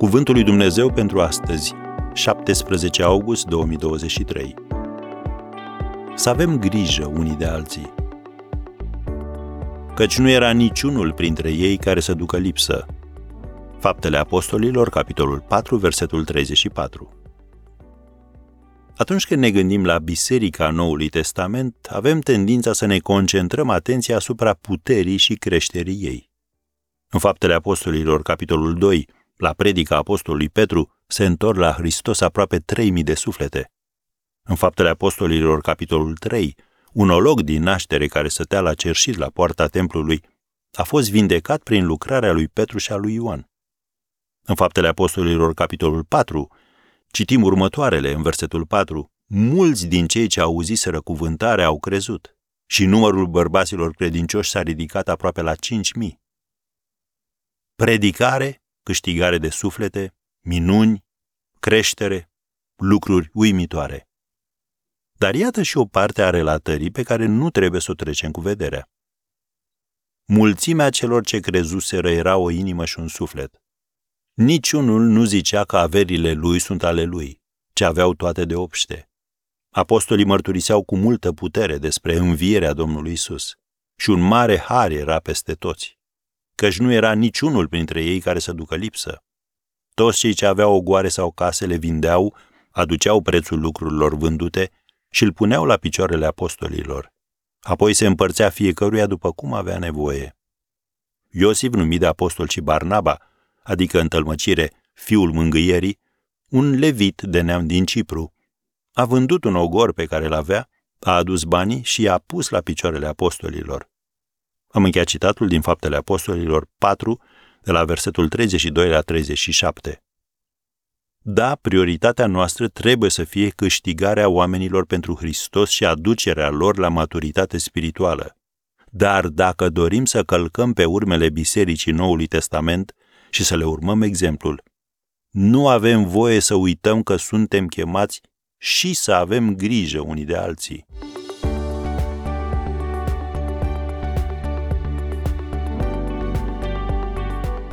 Cuvântul lui Dumnezeu pentru astăzi, 17 august 2023. Să avem grijă unii de alții. Căci nu era niciunul printre ei care să ducă lipsă. Faptele Apostolilor, capitolul 4, versetul 34. Atunci când ne gândim la Biserica Noului Testament, avem tendința să ne concentrăm atenția asupra puterii și creșterii ei. În Faptele Apostolilor, capitolul 2, la predica apostolului Petru, se întorc la Hristos aproape 3000 de suflete. În Faptele Apostolilor, capitolul 3, un olog din naștere care stătea la cerșit la poarta templului a fost vindecat prin lucrarea lui Petru și a lui Ioan. În Faptele Apostolilor, capitolul 4, citim următoarele în versetul 4. Mulți din cei ce auziseră cuvântarea au crezut și numărul bărbaților credincioși s-a ridicat aproape la 5.000. Predicare, câștigare de suflete, minuni, creștere, lucruri uimitoare. Dar iată și o parte a relatării pe care nu trebuie să o trecem cu vederea. Mulțimea celor ce crezuseră era o inimă și un suflet. Niciunul nu zicea că averile lui sunt ale lui, ce aveau toate de obște. Apostolii mărturiseau cu multă putere despre învierea Domnului Isus și un mare har era peste toți, căci nu era niciunul printre ei care să ducă lipsă. Toți cei ce aveau ogoare sau case le vindeau, aduceau prețul lucrurilor vândute și îl puneau la picioarele apostolilor. Apoi se împărțea fiecăruia după cum avea nevoie. Iosif, numit de apostol și Barnaba, adică în tălmăcire fiul mângâierii, un levit de neam din Cipru, a vândut un ogor pe care îl avea, a adus banii și i-a pus la picioarele apostolilor. Am încheiat citatul din Faptele Apostolilor 4, de la versetul 32 la 37. Da, prioritatea noastră trebuie să fie câștigarea oamenilor pentru Hristos și aducerea lor la maturitate spirituală. Dar dacă dorim să călcăm pe urmele Bisericii Noului Testament și să le urmăm exemplul, nu avem voie să uităm că suntem chemați și să avem grijă unii de alții.